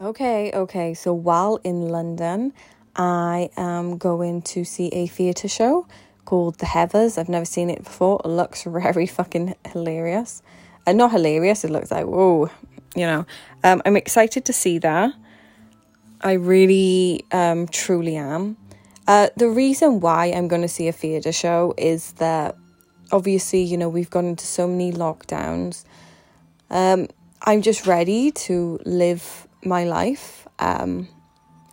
Okay, okay. So while in London, I am going to see a theatre show called The Heathers. I've never seen it before. It looks very fucking hilarious. And uh, not hilarious, it looks like, whoa, you know. Um, I'm excited to see that. I really, um, truly am. Uh, the reason why I'm going to see a theatre show is that obviously, you know, we've gone into so many lockdowns. Um, I'm just ready to live my life um,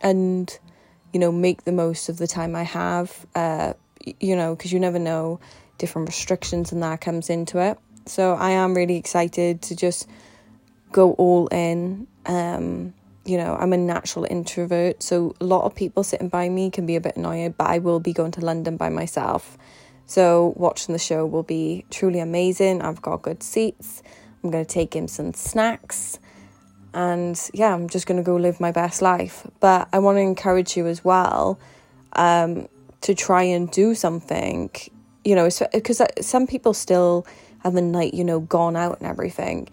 and, you know, make the most of the time I have, uh, you know, because you never know different restrictions and that comes into it. So I am really excited to just go all in. Um, you know, I'm a natural introvert, so a lot of people sitting by me can be a bit annoying, but I will be going to London by myself. So watching the show will be truly amazing. I've got good seats. I'm going to take him some snacks. And yeah, I'm just going to go live my best life. But I want to encourage you as well um, to try and do something, you know, because uh, some people still have the night, you know, gone out and everything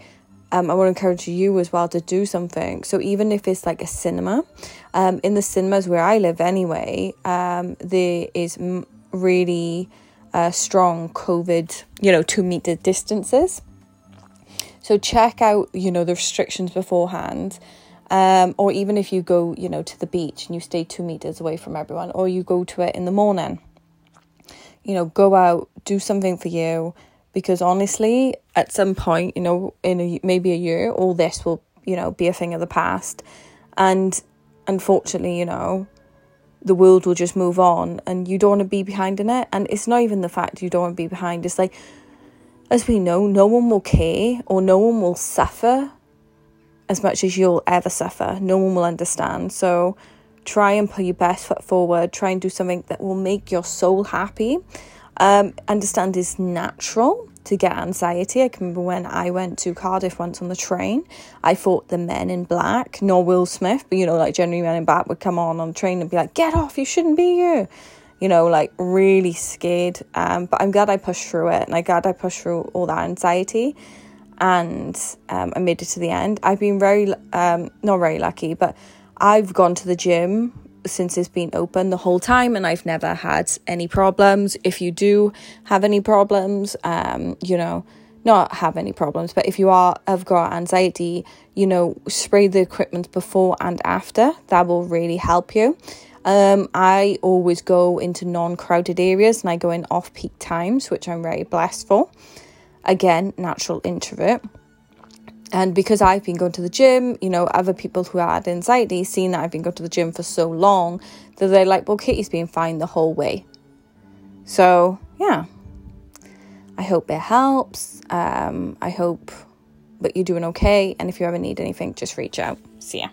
um, I want to encourage you as well to do something. So even if it's like a cinema, um, in the cinemas where I live anyway, um, there is really uh, strong COVID, you know, two meter distances. So check out, you know, the restrictions beforehand. Um, or even if you go, you know, to the beach and you stay two meters away from everyone, or you go to it in the morning. You know, go out, do something for you, because honestly, at some point, you know, in a, maybe a year, all this will, you know, be a thing of the past. And unfortunately, you know, the world will just move on and you don't want to be behind in it. And it's not even the fact you don't want to be behind, it's like, as we know, no one will care or no one will suffer as much as you'll ever suffer. No one will understand. So try and put your best foot forward, try and do something that will make your soul happy um, understand is natural to get anxiety. I can remember when I went to Cardiff once on the train, I thought the men in black, nor Will Smith, but you know, like generally men in black would come on on the train and be like, get off, you shouldn't be here. You know, like really scared. Um, but I'm glad I pushed through it and I'm glad I pushed through all that anxiety and um, I made it to the end. I've been very, um, not very lucky, but I've gone to the gym since it's been open the whole time and I've never had any problems. If you do have any problems, um, you know, not have any problems, but if you are have got anxiety, you know, spray the equipment before and after. That will really help you. Um, I always go into non-crowded areas and I go in off-peak times, which I'm very blessed for. Again, natural introvert. And because I've been going to the gym, you know, other people who had anxiety, seeing that I've been going to the gym for so long, that they're like, well, Katie's been fine the whole way. So, yeah. I hope it helps. Um, I hope that you're doing okay. And if you ever need anything, just reach out. See ya.